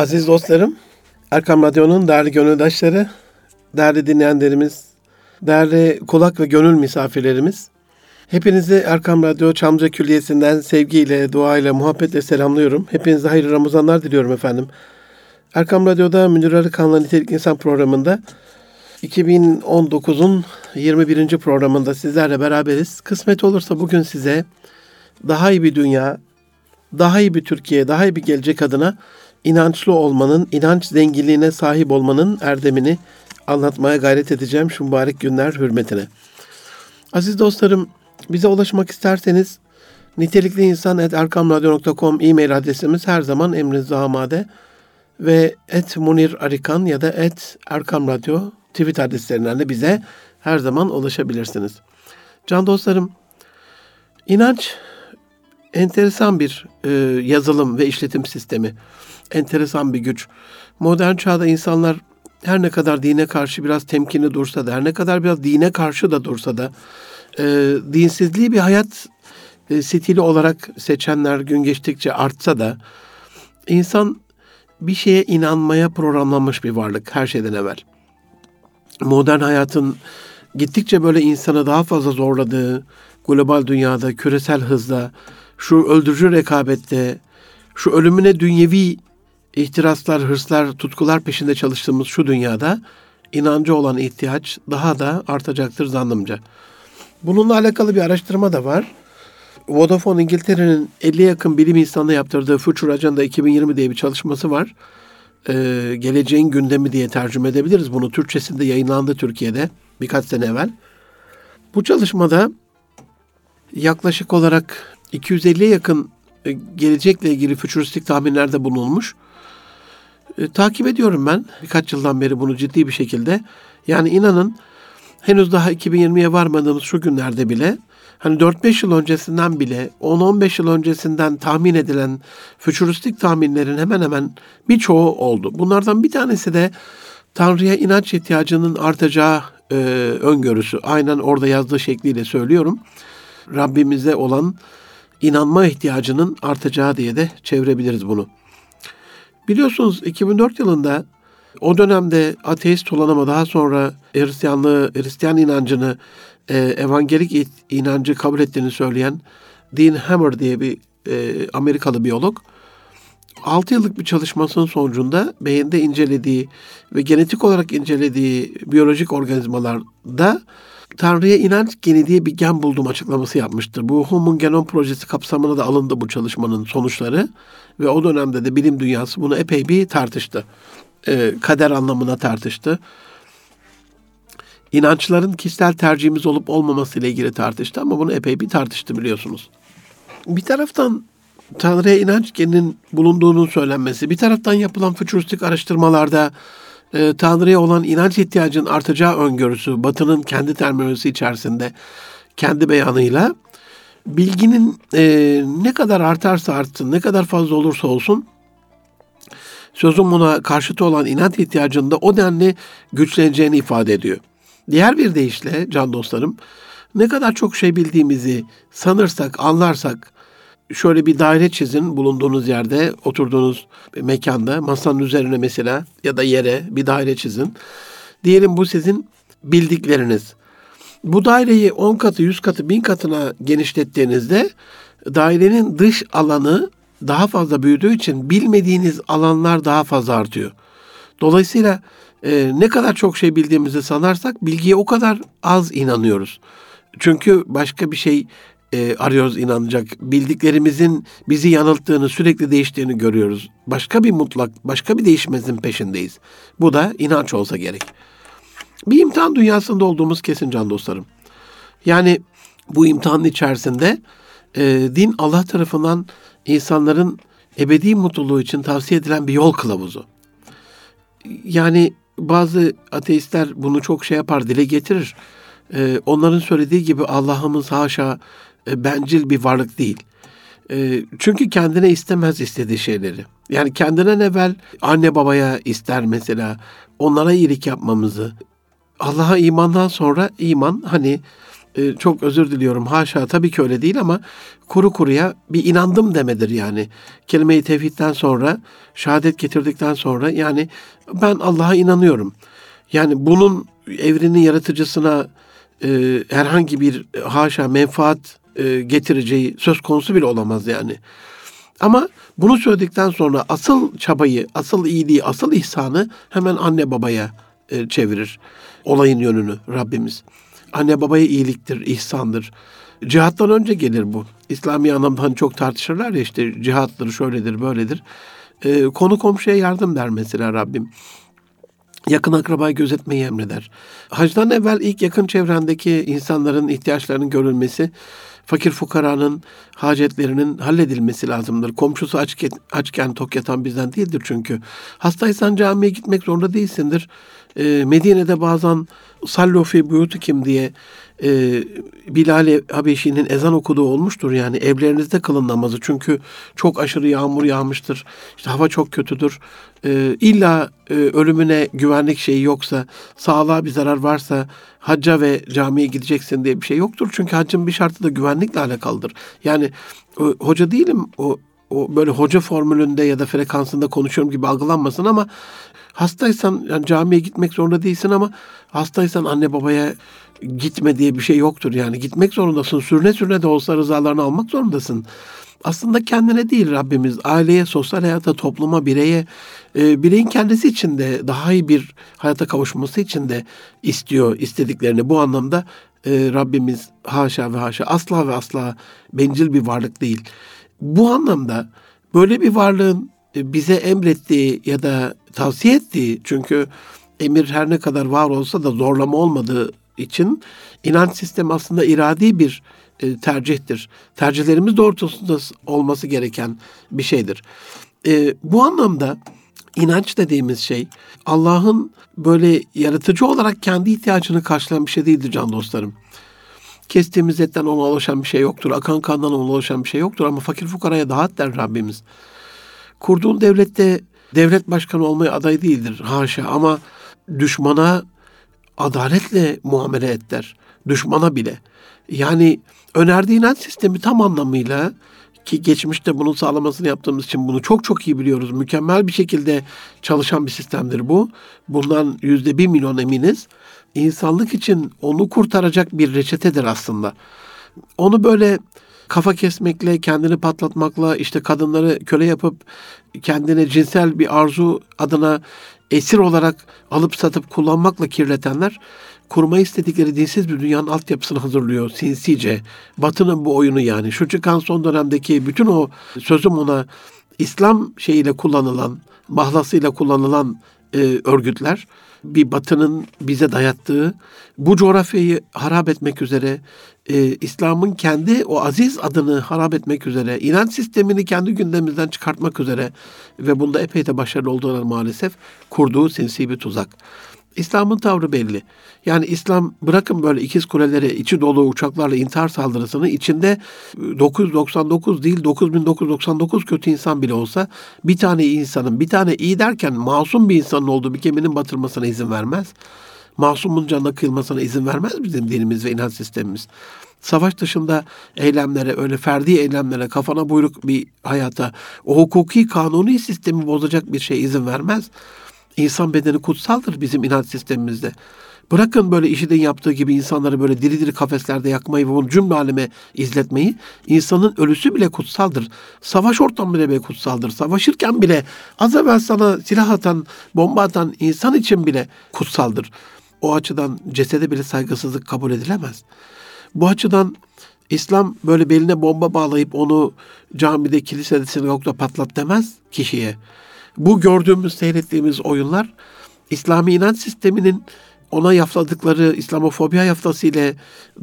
Aziz dostlarım, Erkam Radyo'nun değerli gönüldaşları, değerli dinleyenlerimiz, değerli kulak ve gönül misafirlerimiz, hepinizi Erkam Radyo Çamlıca Külliyesi'nden sevgiyle, duayla, muhabbetle selamlıyorum. Hepinize hayırlı Ramazanlar diliyorum efendim. Erkam Radyo'da Münir Arıkan'la Nitelik İnsan programında 2019'un 21. programında sizlerle beraberiz. Kısmet olursa bugün size daha iyi bir dünya, daha iyi bir Türkiye, daha iyi bir gelecek adına inançlı olmanın, inanç zenginliğine sahip olmanın erdemini anlatmaya gayret edeceğim şu mübarek günler hürmetine. Aziz dostlarım, bize ulaşmak isterseniz nitelikli insan erkamradyo.com e-mail adresimiz her zaman emrinizde amade ve et Munir Arikan ya da et Erkam Radyo tweet adreslerinden de bize her zaman ulaşabilirsiniz. Can dostlarım, inanç enteresan bir e, yazılım ve işletim sistemi. Enteresan bir güç. Modern çağda insanlar her ne kadar dine karşı biraz temkinli dursa da, her ne kadar biraz dine karşı da dursa da, e, dinsizliği bir hayat e, stili olarak seçenler gün geçtikçe artsa da, insan bir şeye inanmaya programlanmış bir varlık her şeyden evvel. Modern hayatın gittikçe böyle insanı daha fazla zorladığı, global dünyada, küresel hızla, şu öldürücü rekabette, şu ölümüne dünyevi ihtiraslar, hırslar, tutkular peşinde çalıştığımız şu dünyada inancı olan ihtiyaç daha da artacaktır zannımca. Bununla alakalı bir araştırma da var. Vodafone İngiltere'nin 50 yakın bilim insanına yaptırdığı Future Agenda 2020 diye bir çalışması var. Ee, geleceğin gündemi diye tercüme edebiliriz. Bunu Türkçesinde yayınlandı Türkiye'de birkaç sene evvel. Bu çalışmada yaklaşık olarak 250'ye yakın e, gelecekle ilgili fütüristik tahminlerde bulunmuş. E, takip ediyorum ben birkaç yıldan beri bunu ciddi bir şekilde. Yani inanın henüz daha 2020'ye varmadığımız şu günlerde bile hani 4-5 yıl öncesinden bile 10-15 yıl öncesinden tahmin edilen fütüristik tahminlerin hemen hemen birçoğu oldu. Bunlardan bir tanesi de Tanrı'ya inanç ihtiyacının artacağı e, öngörüsü. Aynen orada yazdığı şekliyle söylüyorum. Rabbimize olan inanma ihtiyacının artacağı diye de çevirebiliriz bunu. Biliyorsunuz 2004 yılında o dönemde ateist olan ama daha sonra Hristiyanlığı, Hristiyan inancını, e, evangelik inancı kabul ettiğini söyleyen Dean Hammer diye bir e, Amerikalı biyolog 6 yıllık bir çalışmasının sonucunda beyinde incelediği ve genetik olarak incelediği biyolojik organizmalarda Tanrı'ya inanç geni diye bir gen buldum açıklaması yapmıştır. Bu Human Genom Projesi kapsamına da alındı bu çalışmanın sonuçları ve o dönemde de bilim dünyası bunu epey bir tartıştı. Ee, kader anlamına tartıştı. İnançların kişisel tercihimiz olup olmaması ile ilgili tartıştı ama bunu epey bir tartıştı biliyorsunuz. Bir taraftan Tanrı'ya inanç geninin bulunduğunun söylenmesi, bir taraftan yapılan fütüristik araştırmalarda e, Tanrı'ya olan inanç ihtiyacının artacağı öngörüsü, Batı'nın kendi terminolojisi içerisinde, kendi beyanıyla bilginin e, ne kadar artarsa artsın, ne kadar fazla olursa olsun sözün buna karşıtı olan inat ihtiyacında o denli güçleneceğini ifade ediyor. Diğer bir deyişle can dostlarım, ne kadar çok şey bildiğimizi sanırsak, anlarsak, şöyle bir daire çizin bulunduğunuz yerde, oturduğunuz mekanda, masanın üzerine mesela ya da yere bir daire çizin. Diyelim bu sizin bildikleriniz. Bu daireyi 10 katı, 100 katı, 1000 katına genişlettiğinizde dairenin dış alanı daha fazla büyüdüğü için bilmediğiniz alanlar daha fazla artıyor. Dolayısıyla e, ne kadar çok şey bildiğimizi sanarsak bilgiye o kadar az inanıyoruz. Çünkü başka bir şey e, arıyoruz inanacak. Bildiklerimizin bizi yanılttığını, sürekli değiştiğini görüyoruz. Başka bir mutlak, başka bir değişmezin peşindeyiz. Bu da inanç olsa gerek. Bir imtihan dünyasında olduğumuz kesin can dostlarım. Yani bu imtihanın içerisinde e, din Allah tarafından insanların ebedi mutluluğu için tavsiye edilen bir yol kılavuzu. Yani bazı ateistler bunu çok şey yapar, dile getirir. Ee, onların söylediği gibi Allah'ımız haşa e, bencil bir varlık değil. E, çünkü kendine istemez istediği şeyleri. Yani kendinden evvel anne babaya ister mesela onlara iyilik yapmamızı. Allah'a imandan sonra iman hani e, çok özür diliyorum haşa tabii ki öyle değil ama kuru kuruya bir inandım demedir yani. Kelime-i tevhidden sonra, şehadet getirdikten sonra yani ben Allah'a inanıyorum. Yani bunun evrenin yaratıcısına herhangi bir haşa menfaat e, getireceği söz konusu bile olamaz yani. Ama bunu söyledikten sonra asıl çabayı, asıl iyiliği, asıl ihsanı hemen anne babaya e, çevirir. Olayın yönünü Rabbimiz. Anne babaya iyiliktir, ihsandır. Cihattan önce gelir bu. İslami anlamda hani çok tartışırlar ya işte cihattır, şöyledir, böyledir. E, konu komşuya yardım der mesela Rabbim. Yakın akrabayı gözetmeyi emreder. Hacdan evvel ilk yakın çevrendeki insanların ihtiyaçlarının görülmesi, fakir fukaranın hacetlerinin halledilmesi lazımdır. Komşusu aç, açken tok yatan bizden değildir çünkü. Hastaysan camiye gitmek zorunda değilsindir. E, Medine'de bazen sallu fi buyutikim diye e, Bilal Habeşi'nin ezan okuduğu olmuştur. Yani evlerinizde kılın namazı. Çünkü çok aşırı yağmur yağmıştır. İşte hava çok kötüdür. E, illa e, ölümüne güvenlik şeyi yoksa, sağlığa bir zarar varsa hacca ve camiye gideceksin diye bir şey yoktur. Çünkü haccın bir şartı da güvenlikle alakalıdır. Yani o, hoca değilim. O o böyle hoca formülünde ya da frekansında konuşuyorum gibi algılanmasın ama hastaysan yani camiye gitmek zorunda değilsin ama hastaysan anne babaya gitme diye bir şey yoktur. Yani gitmek zorundasın. Sürüne sürüne de olsa rızalarını almak zorundasın. Aslında kendine değil Rabbimiz aileye, sosyal hayata, topluma, bireye, e, bireyin kendisi için de daha iyi bir hayata kavuşması için de istiyor istediklerini. Bu anlamda e, Rabbimiz haşa ve haşa asla ve asla bencil bir varlık değil. Bu anlamda böyle bir varlığın e, bize emrettiği ya da tavsiye ettiği çünkü emir her ne kadar var olsa da zorlama olmadığı için inanç sistemi aslında iradi bir e, tercihtir. Tercihlerimiz doğrultusunda olması gereken bir şeydir. E, bu anlamda inanç dediğimiz şey Allah'ın böyle yaratıcı olarak kendi ihtiyacını karşılayan bir şey değildir can dostlarım. Kestiğimiz etten ona ulaşan bir şey yoktur. Akan kandan ona ulaşan bir şey yoktur. Ama fakir fukaraya dağıt der Rabbimiz. Kurduğun devlette devlet başkanı olmaya aday değildir. Haşa ama düşmana adaletle muamele et der. Düşmana bile. Yani önerdiği inanç sistemi tam anlamıyla ki geçmişte bunun sağlamasını yaptığımız için bunu çok çok iyi biliyoruz. Mükemmel bir şekilde çalışan bir sistemdir bu. Bundan yüzde bir milyon eminiz. İnsanlık için onu kurtaracak bir reçetedir aslında. Onu böyle kafa kesmekle, kendini patlatmakla, işte kadınları köle yapıp kendine cinsel bir arzu adına esir olarak alıp satıp kullanmakla kirletenler kurma istedikleri dinsiz bir dünyanın altyapısını hazırlıyor sinsice. Batı'nın bu oyunu yani. Şu çıkan son dönemdeki bütün o sözüm ona İslam şeyiyle kullanılan, mahlasıyla kullanılan e, örgütler bir batının bize dayattığı bu coğrafyayı harap etmek üzere e, İslam'ın kendi o aziz adını harap etmek üzere inanç sistemini kendi gündemimizden çıkartmak üzere ve bunda epey de başarılı olduğuna maalesef kurduğu sinsi bir tuzak. İslam'ın tavrı belli. Yani İslam bırakın böyle ikiz kuleleri içi dolu uçaklarla intihar saldırısını içinde 999 değil 9999 kötü insan bile olsa bir tane insanın bir tane iyi derken masum bir insanın olduğu bir geminin batırmasına izin vermez. Masumun canına kıyılmasına izin vermez bizim dinimiz ve inanç sistemimiz. Savaş dışında eylemlere, öyle ferdi eylemlere, kafana buyruk bir hayata, o hukuki kanuni sistemi bozacak bir şey izin vermez. İnsan bedeni kutsaldır bizim inanç sistemimizde. Bırakın böyle işidin yaptığı gibi insanları böyle diri diri kafeslerde yakmayı ve bunu cümle aleme izletmeyi. İnsanın ölüsü bile kutsaldır. Savaş ortamı bile kutsaldır. Savaşırken bile az evvel sana silah atan, bomba atan insan için bile kutsaldır. O açıdan cesede bile saygısızlık kabul edilemez. Bu açıdan İslam böyle beline bomba bağlayıp onu camide, kilisede, sinagogda patlat demez kişiye. Bu gördüğümüz, seyrettiğimiz oyunlar İslami inanç sisteminin ona yafladıkları İslamofobiya yaftası ile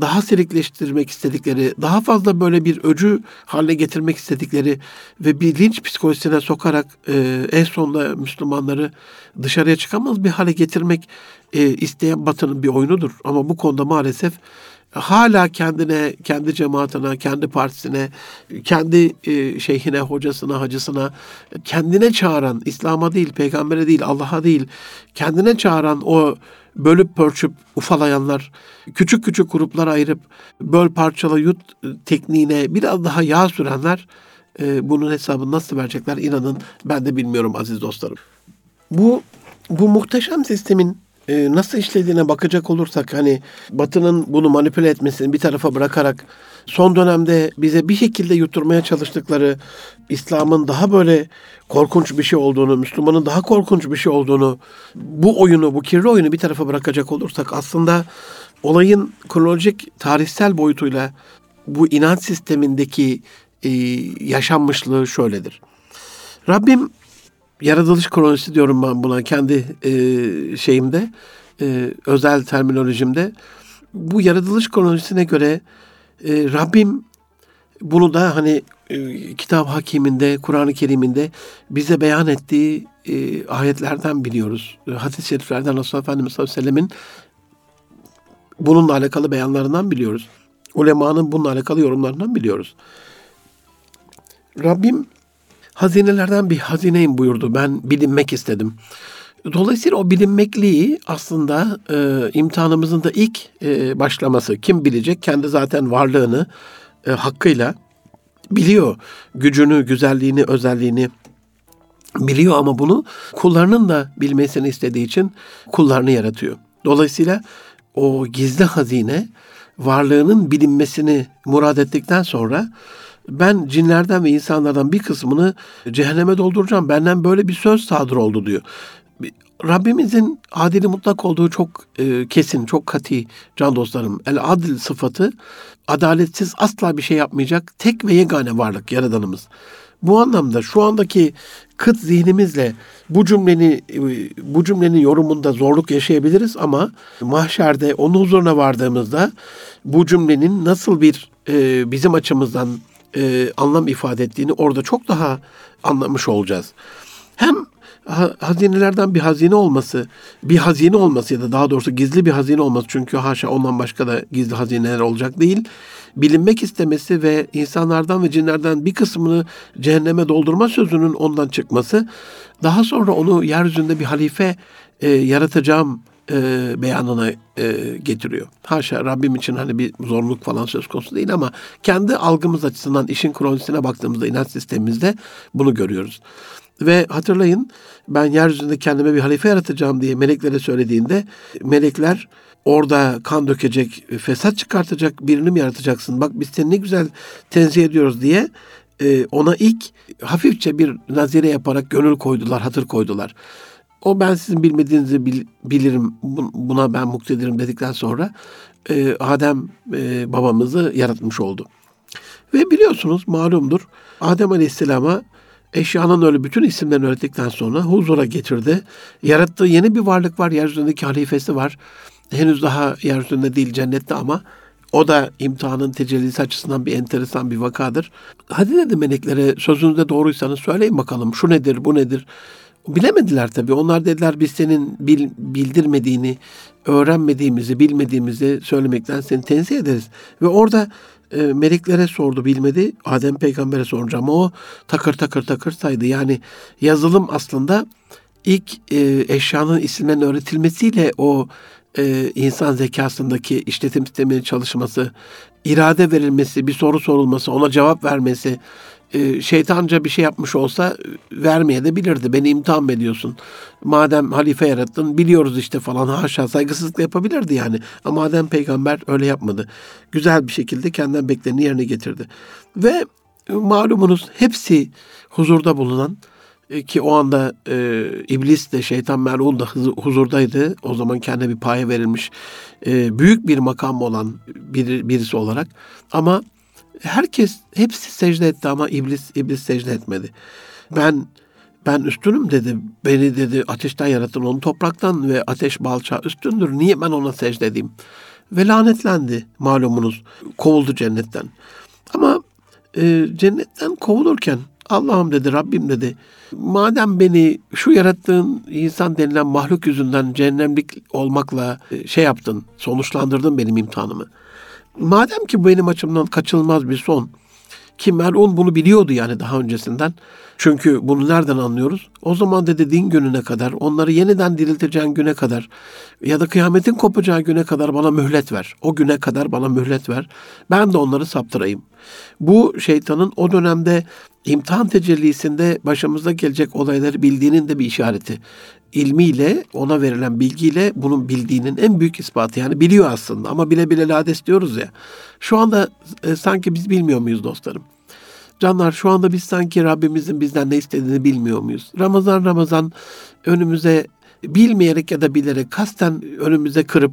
daha serikleştirmek istedikleri, daha fazla böyle bir öcü haline getirmek istedikleri ve bir linç psikolojisine sokarak e, en sonunda Müslümanları dışarıya çıkamaz bir hale getirmek e, isteyen Batı'nın bir oyunudur. Ama bu konuda maalesef hala kendine, kendi cemaatine, kendi partisine, kendi e, şeyhine, hocasına, hacısına, kendine çağıran, İslam'a değil, peygambere değil, Allah'a değil, kendine çağıran o bölüp pörçüp ufalayanlar, küçük küçük gruplar ayırıp böl parçala yut tekniğine biraz daha yağ sürenler e, bunun hesabını nasıl verecekler inanın ben de bilmiyorum aziz dostlarım. Bu bu muhteşem sistemin e, nasıl işlediğine bakacak olursak hani Batı'nın bunu manipüle etmesini bir tarafa bırakarak son dönemde bize bir şekilde yuturmaya çalıştıkları İslam'ın daha böyle korkunç bir şey olduğunu, Müslümanın daha korkunç bir şey olduğunu, bu oyunu, bu kirli oyunu bir tarafa bırakacak olursak aslında olayın kronolojik, tarihsel boyutuyla bu inanç sistemindeki e, yaşanmışlığı şöyledir. Rabbim yaratılış kronolojisi diyorum ben buna kendi e, şeyimde, e, özel terminolojimde. Bu yaratılış kronolojisine göre e, Rabbim bunu da hani e, kitap hakiminde, Kur'an-ı Kerim'inde bize beyan ettiği e, ayetlerden biliyoruz. Hadis-i şeriflerden Resulullah Efendimiz sallallahu aleyhi ve sellemin bununla alakalı beyanlarından biliyoruz. Ulemanın bununla alakalı yorumlarından biliyoruz. Rabbim hazinelerden bir hazineyim buyurdu. Ben bilinmek istedim. Dolayısıyla o bilinmekliği aslında e, imtihanımızın da ilk e, başlaması. Kim bilecek? Kendi zaten varlığını e, hakkıyla biliyor. Gücünü, güzelliğini, özelliğini biliyor ama bunu kullarının da bilmesini istediği için kullarını yaratıyor. Dolayısıyla o gizli hazine varlığının bilinmesini murad ettikten sonra ben cinlerden ve insanlardan bir kısmını cehenneme dolduracağım. Benden böyle bir söz sadır oldu diyor. Rabbimizin adili mutlak olduğu çok e, kesin, çok kati can dostlarım. El adil sıfatı adaletsiz asla bir şey yapmayacak tek ve yegane varlık yaradanımız. Bu anlamda şu andaki kıt zihnimizle bu cümleni e, bu cümlenin yorumunda zorluk yaşayabiliriz ama mahşerde onun huzuruna vardığımızda bu cümlenin nasıl bir e, bizim açımızdan e, anlam ifade ettiğini orada çok daha anlamış olacağız. Hem hazinelerden bir hazine olması, bir hazine olması ya da daha doğrusu gizli bir hazine olması çünkü haşa ondan başka da gizli hazineler olacak değil. Bilinmek istemesi ve insanlardan ve cinlerden bir kısmını cehenneme doldurma sözünün ondan çıkması, daha sonra onu yeryüzünde bir halife e, yaratacağım e, beyanına e, getiriyor. Haşa Rabbim için hani bir zorluk falan söz konusu değil ama kendi algımız açısından işin kronolojisine baktığımızda inanç sistemimizde bunu görüyoruz. Ve hatırlayın ben yeryüzünde kendime bir halife yaratacağım diye meleklere söylediğinde melekler orada kan dökecek, fesat çıkartacak birini mi yaratacaksın? Bak biz seni ne güzel tenzih ediyoruz diye e, ona ilk hafifçe bir nazire yaparak gönül koydular, hatır koydular. O ben sizin bilmediğinizi bil, bilirim, buna ben muktedirim dedikten sonra e, Adem e, babamızı yaratmış oldu. Ve biliyorsunuz malumdur Adem Aleyhisselam'a eşyanın öyle bütün isimlerini öğrettikten sonra huzura getirdi. Yarattığı yeni bir varlık var, yeryüzündeki halifesi var. Henüz daha yeryüzünde değil cennette ama o da imtihanın tecellisi açısından bir enteresan bir vakadır. Hadi dedi meleklere sözünüzde doğruysanız söyleyin bakalım şu nedir bu nedir. Bilemediler tabii. Onlar dediler biz senin bil, bildirmediğini, öğrenmediğimizi, bilmediğimizi söylemekten seni tenzih ederiz. Ve orada e, meleklere sordu bilmedi. Adem peygambere sorunca ama o takır takır takır saydı. Yani yazılım aslında ilk e, eşyanın isimlerinin öğretilmesiyle o e, insan zekasındaki işletim sisteminin çalışması, irade verilmesi, bir soru sorulması, ona cevap vermesi, şeytanca bir şey yapmış olsa vermeye de bilirdi. Beni imtihan ediyorsun? Madem halife yarattın biliyoruz işte falan haşa saygısızlık yapabilirdi yani. Ama madem peygamber öyle yapmadı. Güzel bir şekilde kendinden bekleneni yerine getirdi. Ve malumunuz hepsi huzurda bulunan e, ki o anda e, iblis de şeytan melun da huzurdaydı. O zaman kendine bir paye verilmiş e, büyük bir makam olan bir, birisi olarak. Ama herkes hepsi secde etti ama iblis iblis secde etmedi. Ben ben üstünüm dedi. Beni dedi ateşten yarattın onu topraktan ve ateş balça üstündür. Niye ben ona secde edeyim? Ve lanetlendi malumunuz. Kovuldu cennetten. Ama e, cennetten kovulurken Allah'ım dedi, Rabbim dedi. Madem beni şu yarattığın insan denilen mahluk yüzünden cehennemlik olmakla e, şey yaptın, sonuçlandırdın benim imtihanımı. Madem ki benim açımdan kaçınılmaz bir son ki Melun bunu biliyordu yani daha öncesinden. Çünkü bunu nereden anlıyoruz? O zaman dedi din gününe kadar, onları yeniden dirilteceğin güne kadar ya da kıyametin kopacağı güne kadar bana mühlet ver. O güne kadar bana mühlet ver. Ben de onları saptırayım. Bu şeytanın o dönemde imtihan tecellisinde başımıza gelecek olayları bildiğinin de bir işareti. İlmiyle, ona verilen bilgiyle bunun bildiğinin en büyük ispatı. Yani biliyor aslında ama bile bile lades diyoruz ya. Şu anda e, sanki biz bilmiyor muyuz dostlarım? Canlar şu anda biz sanki Rabbimizin bizden ne istediğini bilmiyor muyuz? Ramazan Ramazan önümüze bilmeyerek ya da bilerek kasten önümüze kırıp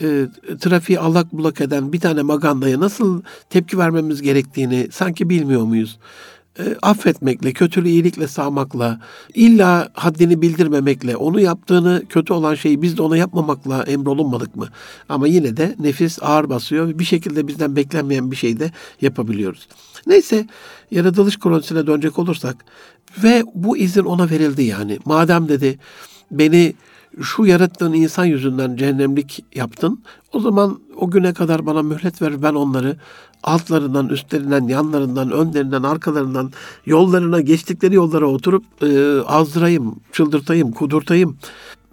e, trafiği allak bullak eden bir tane magandaya nasıl tepki vermemiz gerektiğini sanki bilmiyor muyuz? E, affetmekle, kötülüğü iyilikle sağmakla, illa haddini bildirmemekle, onu yaptığını kötü olan şeyi biz de ona yapmamakla emrolunmadık mı? Ama yine de nefis ağır basıyor ve bir şekilde bizden beklenmeyen bir şey de yapabiliyoruz. Neyse yaratılış kronisine dönecek olursak ve bu izin ona verildi yani. Madem dedi beni şu yarattığın insan yüzünden cehennemlik yaptın. O zaman o güne kadar bana mühlet ver ben onları altlarından, üstlerinden, yanlarından, önlerinden, arkalarından yollarına, geçtikleri yollara oturup e, azdırayım, çıldırtayım, kudurtayım.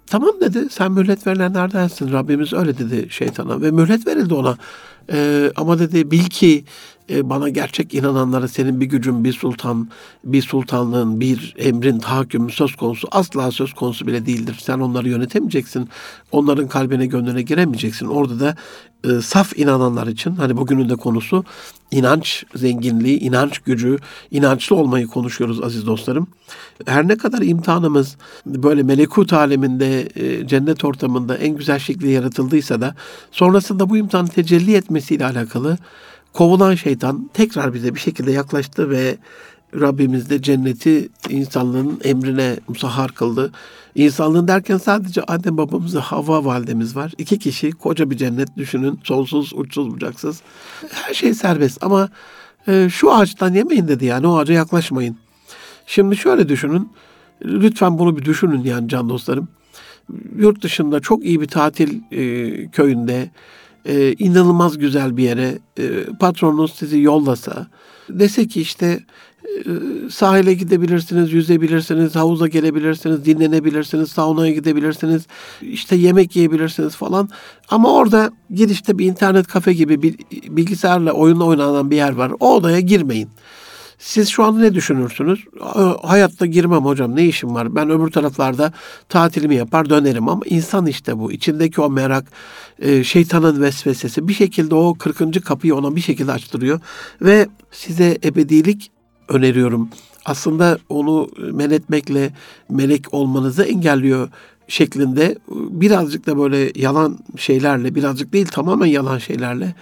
Tamam dedi sen mühlet verilenlerdensin. Rabbimiz öyle dedi şeytana ve mühlet verildi ona. E, ama dedi bil ki e, bana gerçek inananlara senin bir gücün, bir sultan, bir sultanlığın, bir emrin tahakkümü söz konusu asla söz konusu bile değildir. Sen onları yönetemeyeceksin. Onların kalbine, gönlüne giremeyeceksin. Orada da e, saf inananlar için hani bugünün de konusu inanç zenginliği, inanç gücü, inançlı olmayı konuşuyoruz aziz dostlarım. Her ne kadar imtihanımız böyle melekut aleminde, e, cennet ortamında en güzel şekilde yaratıldıysa da sonrasında bu imtihanı tecelli etmesiyle alakalı kovulan şeytan tekrar bize bir şekilde yaklaştı ve Rabbimiz de cenneti insanlığın emrine musahhar kıldı. İnsanlığın derken sadece Adem babamız ve Havva validemiz var. İki kişi koca bir cennet düşünün. Sonsuz, uçsuz, bucaksız. Her şey serbest ama e, şu ağaçtan yemeyin dedi yani o ağaca yaklaşmayın. Şimdi şöyle düşünün. Lütfen bunu bir düşünün yani can dostlarım. Yurt dışında çok iyi bir tatil e, köyünde e, inanılmaz güzel bir yere e, patronunuz sizi yollasa dese ki işte e, sahile gidebilirsiniz, yüzebilirsiniz, havuza gelebilirsiniz, dinlenebilirsiniz, saunaya gidebilirsiniz, işte yemek yiyebilirsiniz falan. Ama orada girişte bir internet kafe gibi bir bilgisayarla oyunla oynanan bir yer var. O odaya girmeyin. Siz şu anda ne düşünürsünüz? Hayatta girmem hocam ne işim var? Ben öbür taraflarda tatilimi yapar dönerim ama insan işte bu. İçindeki o merak, e, şeytanın vesvesesi bir şekilde o 40. kapıyı ona bir şekilde açtırıyor. Ve size ebedilik öneriyorum. Aslında onu men etmekle melek olmanızı engelliyor şeklinde birazcık da böyle yalan şeylerle birazcık değil tamamen yalan şeylerle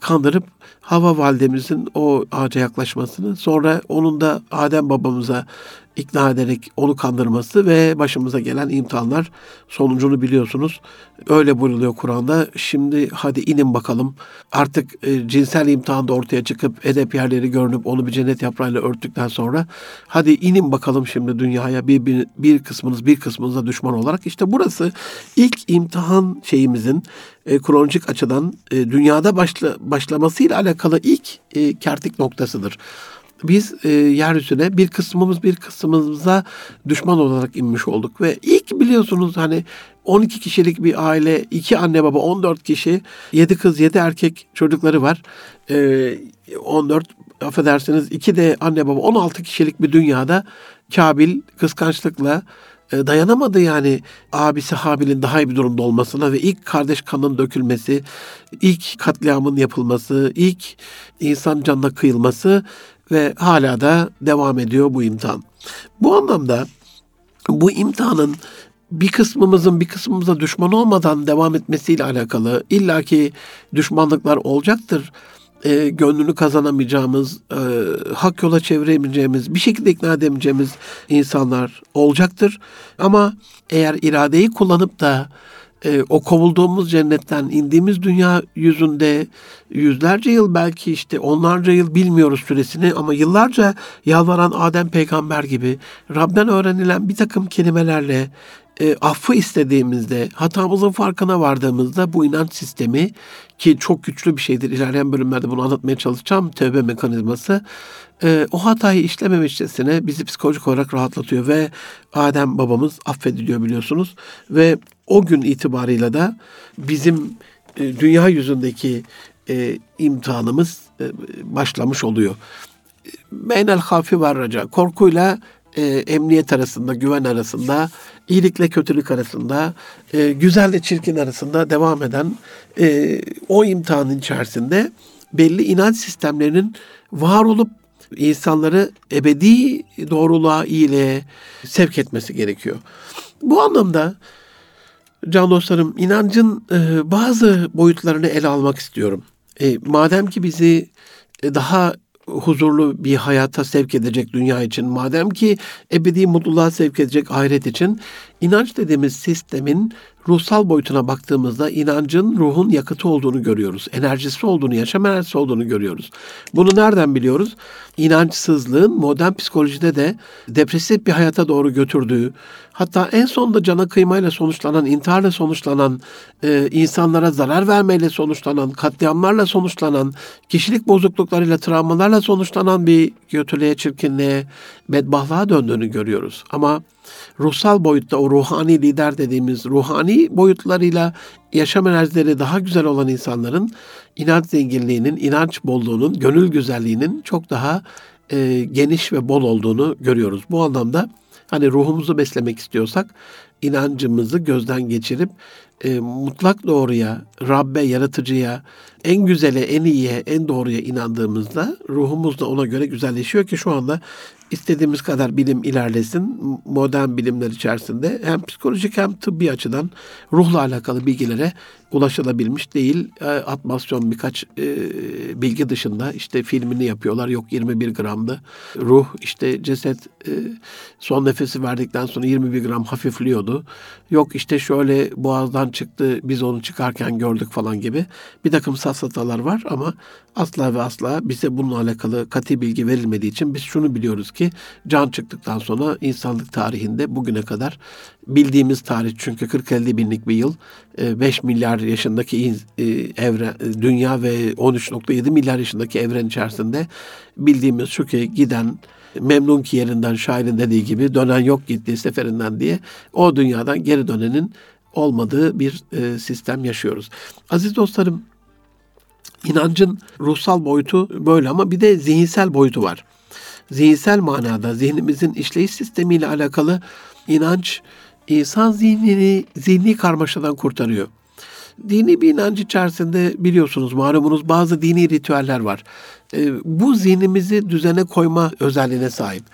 kandırıp Hava validemizin o ağaca yaklaşmasını sonra onun da Adem babamıza ikna ederek onu kandırması ve başımıza gelen imtihanlar sonucunu biliyorsunuz. Öyle buyruluyor Kur'an'da. Şimdi hadi inin bakalım. Artık e, cinsel imtihanda ortaya çıkıp edep yerleri görünüp onu bir cennet yaprağıyla örttükten sonra hadi inin bakalım şimdi dünyaya bir, bir, bir kısmınız bir kısmınıza düşman olarak. işte burası ilk imtihan şeyimizin e, kronolojik açıdan e, dünyada başla, başlamasıyla alakalı ilk e, kertik noktasıdır biz e, yeryüzüne bir kısmımız bir kısmımıza düşman olarak inmiş olduk ve ilk biliyorsunuz hani 12 kişilik bir aile, iki anne baba, 14 kişi, 7 kız, 7 erkek çocukları var. E, 14 affedersiniz iki de anne baba 16 kişilik bir dünyada Kabil kıskançlıkla e, dayanamadı yani abisi Habil'in daha iyi bir durumda olmasına ve ilk kardeş kanın dökülmesi, ilk katliamın yapılması, ilk insan canına kıyılması ve hala da devam ediyor bu imtihan. Bu anlamda bu imtihanın bir kısmımızın bir kısmımıza düşman olmadan devam etmesiyle alakalı illaki düşmanlıklar olacaktır. E, gönlünü kazanamayacağımız, e, hak yola çeviremeyeceğimiz, bir şekilde ikna edemeyeceğimiz insanlar olacaktır. Ama eğer iradeyi kullanıp da e, o kovulduğumuz cennetten indiğimiz dünya yüzünde yüzlerce yıl belki işte onlarca yıl bilmiyoruz süresini ama yıllarca yalvaran Adem peygamber gibi Rab'den öğrenilen bir takım kelimelerle e, affı istediğimizde, hatamızın farkına vardığımızda bu inanç sistemi ki çok güçlü bir şeydir. İlerleyen bölümlerde bunu anlatmaya çalışacağım. Tövbe mekanizması. E, o hatayı işlememişçesine bizi psikolojik olarak rahatlatıyor ve Adem babamız affediliyor biliyorsunuz. Ve o gün itibarıyla da bizim e, dünya yüzündeki e, imtihanımız e, başlamış oluyor. Beynel hafi var raca. Korkuyla e, emniyet arasında, güven arasında, iyilikle kötülük arasında, e, güzelle çirkin arasında devam eden e, o imtihanın içerisinde belli inanç sistemlerinin var olup insanları ebedi doğruluğa, iyiliğe sevk etmesi gerekiyor. Bu anlamda can dostlarım inancın e, bazı boyutlarını ele almak istiyorum. E, madem ki bizi e, daha huzurlu bir hayata sevk edecek dünya için, madem ki ebedi mutluluğa sevk edecek ahiret için, inanç dediğimiz sistemin ruhsal boyutuna baktığımızda inancın ruhun yakıtı olduğunu görüyoruz. Enerjisi olduğunu, yaşam enerjisi olduğunu görüyoruz. Bunu nereden biliyoruz? İnançsızlığın modern psikolojide de depresif bir hayata doğru götürdüğü, hatta en sonunda cana kıymayla sonuçlanan, intiharla sonuçlanan, e, insanlara zarar vermeyle sonuçlanan, katliamlarla sonuçlanan, kişilik bozukluklarıyla, travmalarla sonuçlanan bir kötülüğe, çirkinliğe, bedbahtlığa döndüğünü görüyoruz. Ama ruhsal boyutta o ruhani lider dediğimiz ruhani boyutlarıyla yaşam enerjileri daha güzel olan insanların inanç zenginliğinin, inanç bolluğunun, gönül güzelliğinin çok daha e, geniş ve bol olduğunu görüyoruz. Bu anlamda hani ruhumuzu beslemek istiyorsak inancımızı gözden geçirip e, mutlak doğruya, Rabbe, yaratıcıya, en güzele, en iyiye, en doğruya inandığımızda ruhumuz da ona göre güzelleşiyor ki şu anda istediğimiz kadar bilim ilerlesin. Modern bilimler içerisinde hem psikolojik hem tıbbi açıdan ruhla alakalı bilgilere ulaşılabilmiş değil. E, atmasyon birkaç e, bilgi dışında işte filmini yapıyorlar. Yok 21 gramdı. Ruh işte ceset e, son nefesi verdikten sonra 21 gram hafifliyordu. Yok işte şöyle boğazdan çıktı biz onu çıkarken gördük falan gibi bir takım safsatalar var ama asla ve asla bize bununla alakalı katı bilgi verilmediği için biz şunu biliyoruz ki can çıktıktan sonra insanlık tarihinde bugüne kadar bildiğimiz tarih çünkü 40-50 binlik bir yıl 5 e, milyar yaşındaki e, evren, e, dünya ve 13.7 milyar yaşındaki evren içerisinde bildiğimiz şu ki giden memnun ki yerinden şairin dediği gibi dönen yok gittiği seferinden diye o dünyadan geri dönenin olmadığı bir e, sistem yaşıyoruz. Aziz dostlarım, inancın ruhsal boyutu böyle ama bir de zihinsel boyutu var. Zihinsel manada zihnimizin işleyiş sistemiyle alakalı inanç insan zihnini zihni karmaşadan kurtarıyor. Dini bir inanç içerisinde biliyorsunuz malumunuz bazı dini ritüeller var. E, bu zihnimizi düzene koyma özelliğine sahip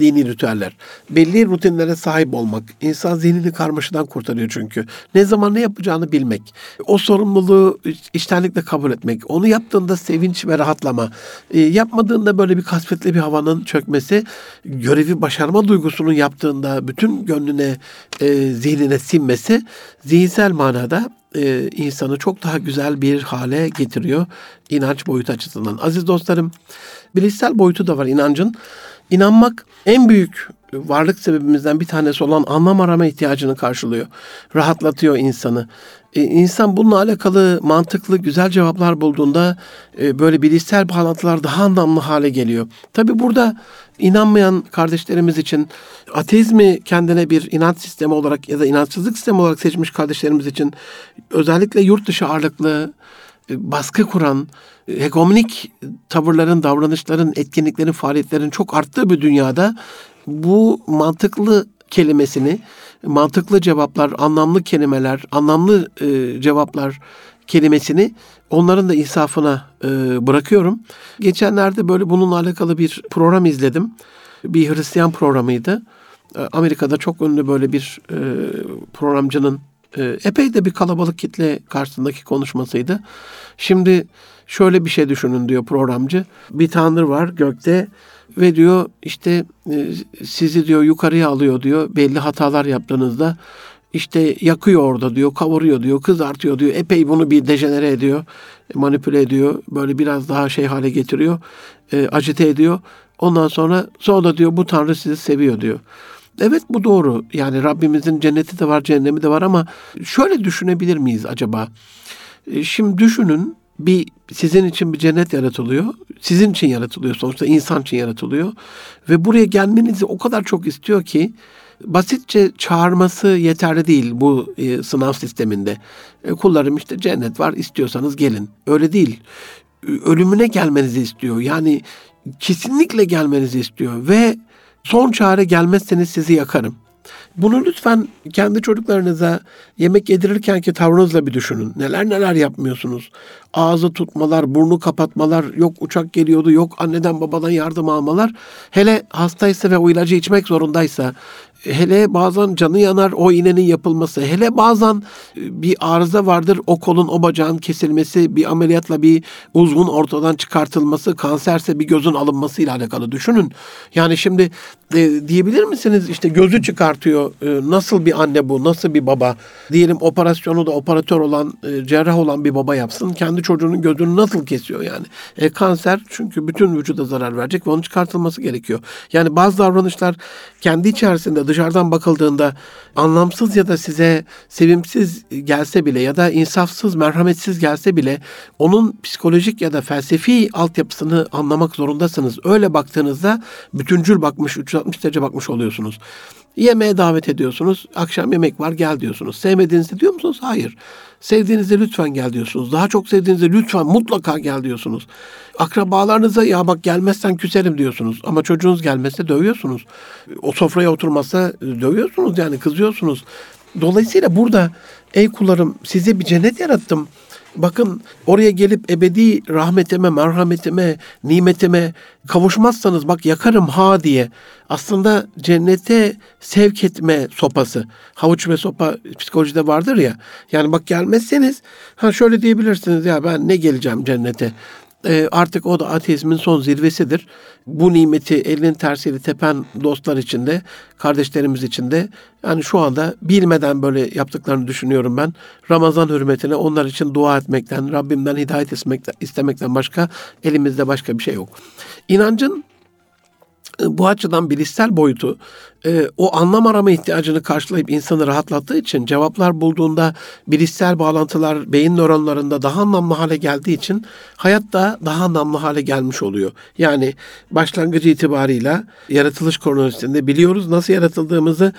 dini ritüeller. Belli rutinlere sahip olmak. insan zihnini karmaşadan kurtarıyor çünkü. Ne zaman ne yapacağını bilmek. O sorumluluğu içtenlikle kabul etmek. Onu yaptığında sevinç ve rahatlama. E, yapmadığında böyle bir kasvetli bir havanın çökmesi. Görevi başarma duygusunun yaptığında bütün gönlüne, e, zihnine sinmesi zihinsel manada e, insanı çok daha güzel bir hale getiriyor inanç boyutu açısından. Aziz dostlarım, bilişsel boyutu da var inancın. İnanmak en büyük varlık sebebimizden bir tanesi olan anlam arama ihtiyacını karşılıyor. Rahatlatıyor insanı. Ee, insan bununla alakalı mantıklı, güzel cevaplar bulduğunda e, böyle bilişsel bağlantılar daha anlamlı hale geliyor. Tabi burada inanmayan kardeşlerimiz için ateizmi kendine bir inanç sistemi olarak ya da inançsızlık sistemi olarak seçmiş kardeşlerimiz için özellikle yurt dışı ağırlıklı e, baskı kuran, e, hegemonik tavırların, davranışların, etkinliklerin, faaliyetlerin çok arttığı bir dünyada bu mantıklı kelimesini, mantıklı cevaplar, anlamlı kelimeler, anlamlı e, cevaplar kelimesini onların da insafına e, bırakıyorum. Geçenlerde böyle bununla alakalı bir program izledim. Bir Hristiyan programıydı. E, Amerika'da çok ünlü böyle bir e, programcının e, epey de bir kalabalık kitle karşısındaki konuşmasıydı. Şimdi şöyle bir şey düşünün diyor programcı. Bir tanrı var gökte ve diyor işte e, sizi diyor yukarıya alıyor diyor belli hatalar yaptığınızda işte yakıyor orada diyor, kavuruyor diyor, kızartıyor diyor. Epey bunu bir dejenere ediyor, manipüle ediyor. Böyle biraz daha şey hale getiriyor, e, acite ediyor. Ondan sonra sonra diyor bu tanrı sizi seviyor diyor. Evet bu doğru. Yani Rabbimizin cenneti de var, cehennemi de var ama şöyle düşünebilir miyiz acaba? E, şimdi düşünün bir sizin için bir cennet yaratılıyor. Sizin için yaratılıyor sonuçta insan için yaratılıyor. Ve buraya gelmenizi o kadar çok istiyor ki basitçe çağırması yeterli değil bu e, sınav sisteminde. E, kullarım işte cennet var istiyorsanız gelin. Öyle değil. Ölümüne gelmenizi istiyor. Yani kesinlikle gelmenizi istiyor ve son çare gelmezseniz sizi yakarım. Bunu lütfen kendi çocuklarınıza yemek yedirirken ki tavrınızla bir düşünün. Neler neler yapmıyorsunuz. Ağzı tutmalar, burnu kapatmalar, yok uçak geliyordu, yok anneden babadan yardım almalar. Hele hastaysa ve o ilacı içmek zorundaysa hele bazen canı yanar o iğnenin yapılması, hele bazen e, bir arıza vardır o kolun o bacağın kesilmesi, bir ameliyatla bir uzvun ortadan çıkartılması, kanserse bir gözün alınması ile alakalı düşünün. Yani şimdi e, diyebilir misiniz işte gözü çıkartıyor e, nasıl bir anne bu, nasıl bir baba? Diyelim operasyonu da operatör olan, e, cerrah olan bir baba yapsın. Kendi çocuğunun gözünü nasıl kesiyor yani? E, kanser çünkü bütün vücuda zarar verecek ve onun çıkartılması gerekiyor. Yani bazı davranışlar kendi içerisinde dışarıdan bakıldığında anlamsız ya da size sevimsiz gelse bile ya da insafsız, merhametsiz gelse bile onun psikolojik ya da felsefi altyapısını anlamak zorundasınız. Öyle baktığınızda bütüncül bakmış, 360 derece bakmış oluyorsunuz. Yemeğe davet ediyorsunuz. Akşam yemek var gel diyorsunuz. Sevmediğinizde diyor musunuz? Hayır. Sevdiğinizde lütfen gel diyorsunuz. Daha çok sevdiğinizde lütfen mutlaka gel diyorsunuz. Akrabalarınıza ya bak gelmezsen küserim diyorsunuz. Ama çocuğunuz gelmezse dövüyorsunuz. O sofraya oturmazsa dövüyorsunuz yani kızıyorsunuz. Dolayısıyla burada ey kullarım size bir cennet yarattım. Bakın oraya gelip ebedi rahmetime, merhametime, nimetime kavuşmazsanız bak yakarım ha diye. Aslında cennete sevk etme sopası. Havuç ve sopa psikolojide vardır ya. Yani bak gelmezseniz ha şöyle diyebilirsiniz ya ben ne geleceğim cennete e, artık o da ateizmin son zirvesidir. Bu nimeti elinin tersiyle tepen dostlar içinde, kardeşlerimiz içinde yani şu anda bilmeden böyle yaptıklarını düşünüyorum ben. Ramazan hürmetine onlar için dua etmekten, Rabbimden hidayet istemekten, istemekten başka elimizde başka bir şey yok. İnancın e, bu açıdan bilişsel boyutu e, o anlam arama ihtiyacını karşılayıp insanı rahatlattığı için cevaplar bulduğunda bilişsel bağlantılar beyin nöronlarında daha anlamlı hale geldiği için hayat da daha anlamlı hale gelmiş oluyor. Yani başlangıcı itibarıyla yaratılış kronolojisinde biliyoruz nasıl yaratıldığımızı,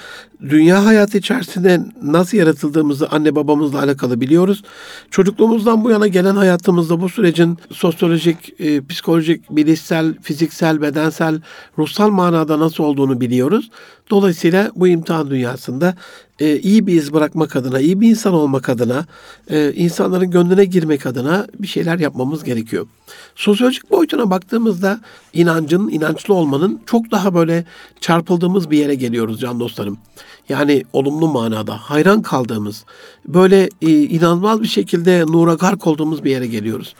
dünya hayatı içerisinde nasıl yaratıldığımızı anne babamızla alakalı biliyoruz. Çocukluğumuzdan bu yana gelen hayatımızda bu sürecin sosyolojik, e, psikolojik, bilişsel, fiziksel, bedensel, ruhsal manada nasıl olduğunu biliyoruz. Dolayısıyla bu imtihan dünyasında e, iyi bir iz bırakmak adına, iyi bir insan olmak adına, e, insanların gönlüne girmek adına bir şeyler yapmamız gerekiyor. Sosyolojik boyutuna baktığımızda inancın, inançlı olmanın çok daha böyle çarpıldığımız bir yere geliyoruz can dostlarım. Yani olumlu manada hayran kaldığımız, böyle e, inanılmaz bir şekilde nura gark olduğumuz bir yere geliyoruz.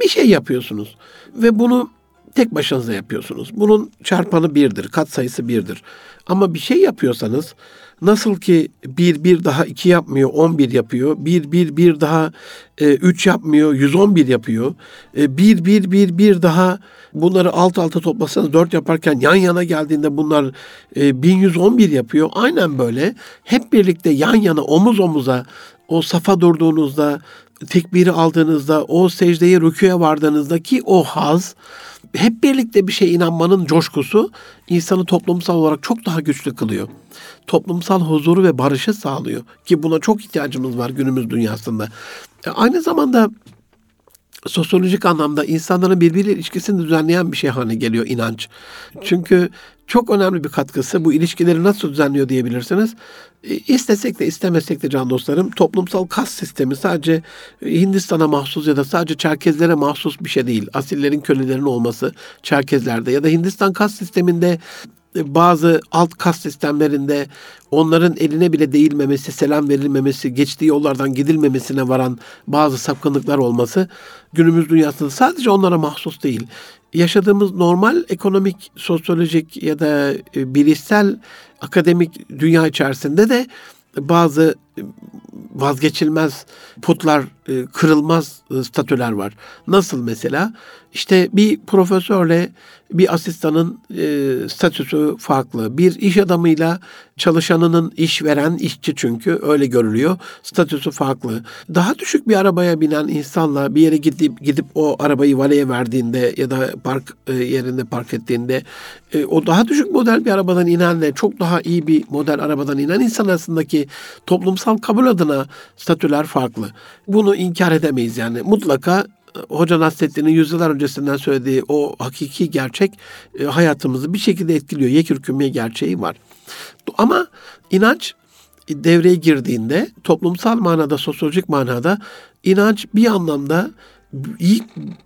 Bir şey yapıyorsunuz ve bunu tek başınıza yapıyorsunuz. Bunun çarpanı birdir, kat sayısı birdir. Ama bir şey yapıyorsanız nasıl ki bir bir daha iki yapmıyor, on bir yapıyor. Bir bir bir daha e, üç yapmıyor, yüz on bir yapıyor. E, bir bir bir bir daha bunları alt alta toplasanız dört yaparken yan yana geldiğinde bunlar e, bin yüz on bir yapıyor. Aynen böyle hep birlikte yan yana omuz omuza o safa durduğunuzda tekbiri aldığınızda, o secdeye rüküye vardığınızdaki o haz, hep birlikte bir şeye inanmanın coşkusu insanı toplumsal olarak çok daha güçlü kılıyor. Toplumsal huzuru ve barışı sağlıyor ki buna çok ihtiyacımız var günümüz dünyasında. E, aynı zamanda sosyolojik anlamda insanların birbiriyle ilişkisini düzenleyen bir şey haline geliyor inanç. Çünkü çok önemli bir katkısı bu ilişkileri nasıl düzenliyor diyebilirsiniz. E, istesek de istemesek de can dostlarım toplumsal kas sistemi sadece Hindistan'a mahsus ya da sadece Çerkezlere mahsus bir şey değil. Asillerin kölelerin olması Çerkezlerde ya da Hindistan kas sisteminde bazı alt kas sistemlerinde onların eline bile değilmemesi, selam verilmemesi, geçtiği yollardan gidilmemesine varan bazı sapkınlıklar olması günümüz dünyasında sadece onlara mahsus değil. Yaşadığımız normal ekonomik, sosyolojik ya da e, bilişsel akademik dünya içerisinde de bazı vazgeçilmez putlar, e, kırılmaz e, statüler var. Nasıl mesela? İşte bir profesörle bir asistanın e, statüsü farklı. Bir iş adamıyla çalışanının işveren işçi çünkü öyle görülüyor. Statüsü farklı. Daha düşük bir arabaya binen insanla bir yere gidip gidip o arabayı valeye verdiğinde ya da park e, yerinde park ettiğinde e, o daha düşük model bir arabadan inenle çok daha iyi bir model arabadan inen insan arasındaki toplumsal kabul adına statüler farklı. Bunu inkar edemeyiz yani. Mutlaka Hoca Nasrettin'in yüzyıllar öncesinden söylediği o hakiki gerçek e, hayatımızı bir şekilde etkiliyor. Yekürkünme gerçeği var. Ama inanç devreye girdiğinde toplumsal manada, sosyolojik manada inanç bir anlamda iyi,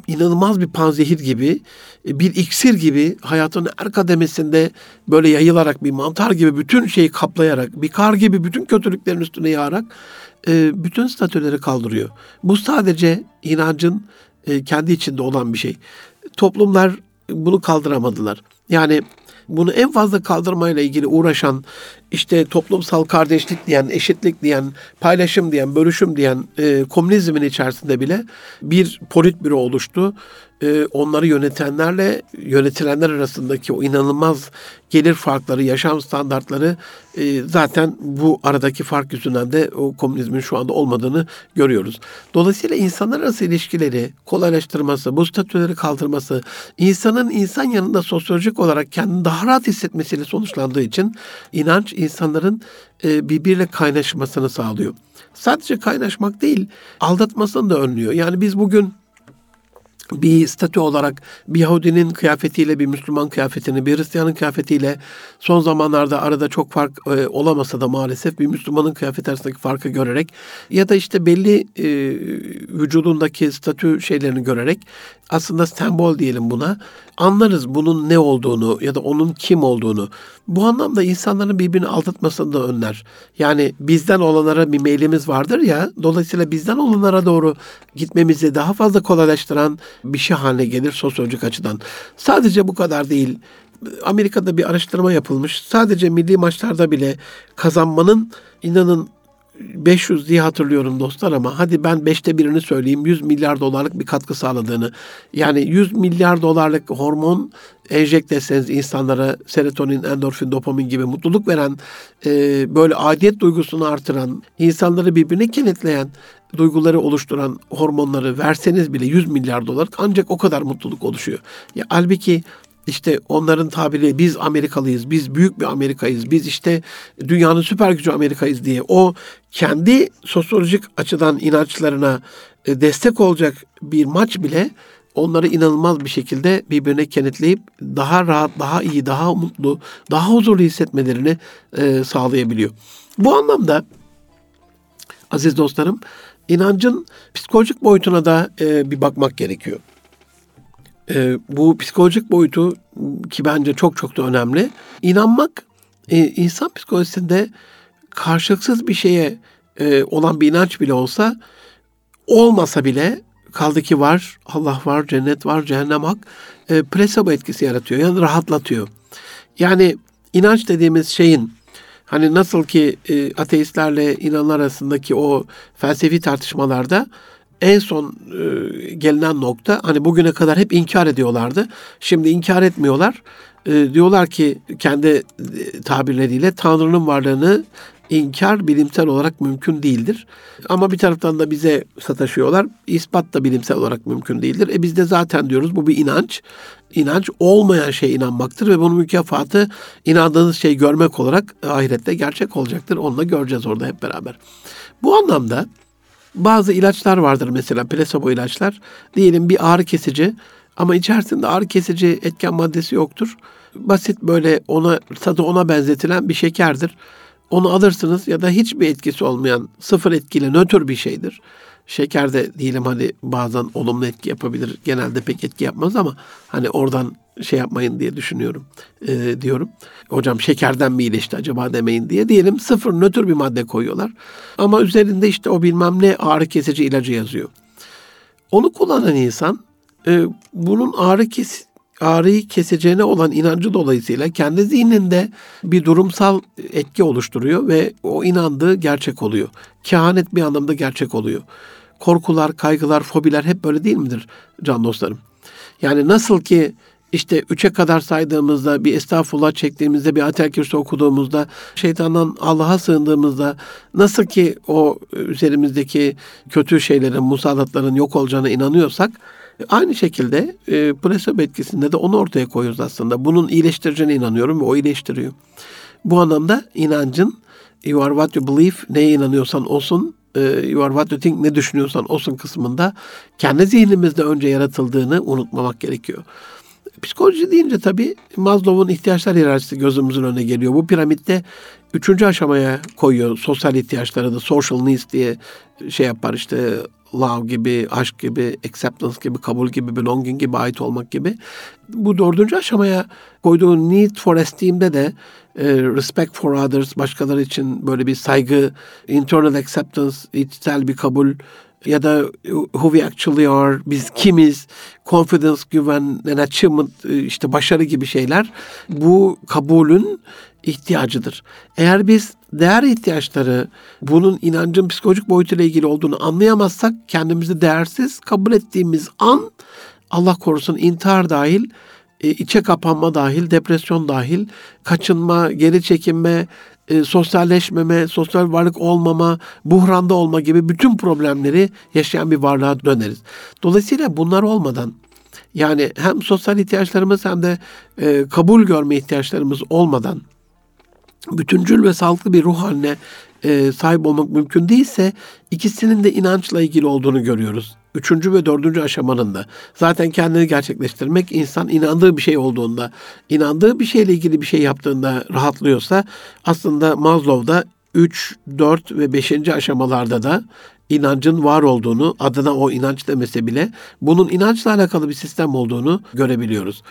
inanılmaz bir panzehir gibi, bir iksir gibi hayatın her kademesinde böyle yayılarak bir mantar gibi bütün şeyi kaplayarak, bir kar gibi bütün kötülüklerin üstüne yağarak e, bütün statüleri kaldırıyor. Bu sadece inancın e, kendi içinde olan bir şey. Toplumlar bunu kaldıramadılar. Yani bunu en fazla kaldırmayla ilgili uğraşan işte toplumsal kardeşlik diyen, eşitlik diyen, paylaşım diyen, bölüşüm diyen e, komünizmin içerisinde bile bir politbüro oluştu. E, onları yönetenlerle yönetilenler arasındaki o inanılmaz gelir farkları, yaşam standartları e, zaten bu aradaki fark yüzünden de o komünizmin şu anda olmadığını görüyoruz. Dolayısıyla insanlar arası ilişkileri kolaylaştırması, bu statüleri kaldırması, insanın insan yanında sosyolojik olarak kendini daha rahat hissetmesiyle sonuçlandığı için inanç insanların e, birbiriyle kaynaşmasını sağlıyor. Sadece kaynaşmak değil, aldatmasını da önlüyor. Yani biz bugün bir statü olarak bir Yahudinin kıyafetiyle bir Müslüman kıyafetini, bir Hristiyanın kıyafetiyle son zamanlarda arada çok fark e, olamasa da maalesef bir Müslümanın kıyafeti arasındaki farkı görerek ya da işte belli e, vücudundaki statü şeylerini görerek aslında sembol diyelim buna anlarız bunun ne olduğunu ya da onun kim olduğunu. Bu anlamda insanların birbirini aldatmasını da önler. Yani bizden olanlara bir meylimiz vardır ya, dolayısıyla bizden olanlara doğru gitmemizi daha fazla kolaylaştıran bir şey haline gelir sosyolojik açıdan. Sadece bu kadar değil. Amerika'da bir araştırma yapılmış. Sadece milli maçlarda bile kazanmanın inanın 500 diye hatırlıyorum dostlar ama hadi ben beşte birini söyleyeyim 100 milyar dolarlık bir katkı sağladığını. Yani 100 milyar dolarlık hormon enjekte etseniz insanlara serotonin, endorfin, dopamin gibi mutluluk veren, e, böyle adiyet duygusunu artıran, insanları birbirine kenetleyen, duyguları oluşturan hormonları verseniz bile 100 milyar dolar ancak o kadar mutluluk oluşuyor. Ya halbuki işte onların tabiri biz Amerikalıyız, biz büyük bir Amerikayız, biz işte dünyanın süper gücü Amerikayız diye o kendi sosyolojik açıdan inançlarına e, destek olacak bir maç bile onları inanılmaz bir şekilde birbirine kenetleyip daha rahat, daha iyi, daha mutlu, daha huzurlu hissetmelerini e, sağlayabiliyor. Bu anlamda aziz dostlarım inancın psikolojik boyutuna da e, bir bakmak gerekiyor. E, bu psikolojik boyutu ki bence çok çok da önemli. İnanmak e, insan psikolojisinde karşılıksız bir şeye e, olan bir inanç bile olsa olmasa bile kaldı ki var, Allah var, cennet var, cehennem hak, e, plasebo etkisi yaratıyor. Yani rahatlatıyor. Yani inanç dediğimiz şeyin hani nasıl ki e, ateistlerle inanlar arasındaki o felsefi tartışmalarda en son e, gelinen nokta hani bugüne kadar hep inkar ediyorlardı. Şimdi inkar etmiyorlar. E, diyorlar ki kendi e, tabirleriyle Tanrı'nın varlığını inkar bilimsel olarak mümkün değildir. Ama bir taraftan da bize sataşıyorlar. İspat da bilimsel olarak mümkün değildir. E biz de zaten diyoruz bu bir inanç. İnanç olmayan şeye inanmaktır ve bunun mükafatı inandığınız şeyi görmek olarak ahirette gerçek olacaktır. Onu da göreceğiz orada hep beraber. Bu anlamda bazı ilaçlar vardır mesela plasebo ilaçlar. Diyelim bir ağrı kesici ama içerisinde ağrı kesici etken maddesi yoktur. Basit böyle ona tadı ona benzetilen bir şekerdir. Onu alırsınız ya da hiçbir etkisi olmayan sıfır etkili nötr bir şeydir. Şeker de diyelim hani bazen olumlu etki yapabilir. Genelde pek etki yapmaz ama hani oradan şey yapmayın diye düşünüyorum e, diyorum. Hocam şekerden mi iyileşti acaba demeyin diye. Diyelim sıfır nötr bir madde koyuyorlar. Ama üzerinde işte o bilmem ne ağrı kesici ilacı yazıyor. Onu kullanan insan e, bunun ağrı kes ağrıyı keseceğine olan inancı dolayısıyla kendi zihninde bir durumsal etki oluşturuyor ve o inandığı gerçek oluyor. Kehanet bir anlamda gerçek oluyor. Korkular, kaygılar, fobiler hep böyle değil midir can dostlarım? Yani nasıl ki işte üçe kadar saydığımızda, bir estağfurullah çektiğimizde, bir atel okuduğumuzda, şeytandan Allah'a sığındığımızda nasıl ki o üzerimizdeki kötü şeylerin, musallatların yok olacağına inanıyorsak, aynı şekilde e, plasebo etkisinde de onu ortaya koyuyoruz aslında. Bunun iyileştireceğine inanıyorum ve o iyileştiriyor. Bu anlamda inancın you are what you believe, neye inanıyorsan olsun, e, you are what you think, ne düşünüyorsan olsun kısmında kendi zihnimizde önce yaratıldığını unutmamak gerekiyor. Psikoloji deyince tabii Maslow'un ihtiyaçlar hiyerarşisi gözümüzün önüne geliyor. Bu piramitte üçüncü aşamaya koyuyor sosyal ihtiyaçları da social needs diye şey yapar işte love gibi, aşk gibi, acceptance gibi, kabul gibi, belonging gibi, ait olmak gibi. Bu dördüncü aşamaya koyduğu need for esteem'de de e, respect for others, başkaları için böyle bir saygı, internal acceptance, içsel bir kabul, ya da who we actually are, biz kimiz, confidence, güven, and achievement, e, işte başarı gibi şeyler bu kabulün ihtiyacıdır. Eğer biz değer ihtiyaçları bunun inancın psikolojik boyutuyla ilgili olduğunu anlayamazsak kendimizi değersiz kabul ettiğimiz an Allah korusun intihar dahil e, içe kapanma dahil, depresyon dahil, kaçınma, geri çekinme, e, sosyalleşmeme, sosyal varlık olmama, buhranda olma gibi bütün problemleri yaşayan bir varlığa döneriz. Dolayısıyla bunlar olmadan yani hem sosyal ihtiyaçlarımız hem de e, kabul görme ihtiyaçlarımız olmadan bütüncül ve sağlıklı bir ruh haline e, sahip olmak mümkün değilse ikisinin de inançla ilgili olduğunu görüyoruz. Üçüncü ve dördüncü aşamanın da. Zaten kendini gerçekleştirmek insan inandığı bir şey olduğunda, inandığı bir şeyle ilgili bir şey yaptığında rahatlıyorsa aslında Maslow'da 3, 4 ve 5. aşamalarda da inancın var olduğunu, adına o inanç demese bile bunun inançla alakalı bir sistem olduğunu görebiliyoruz.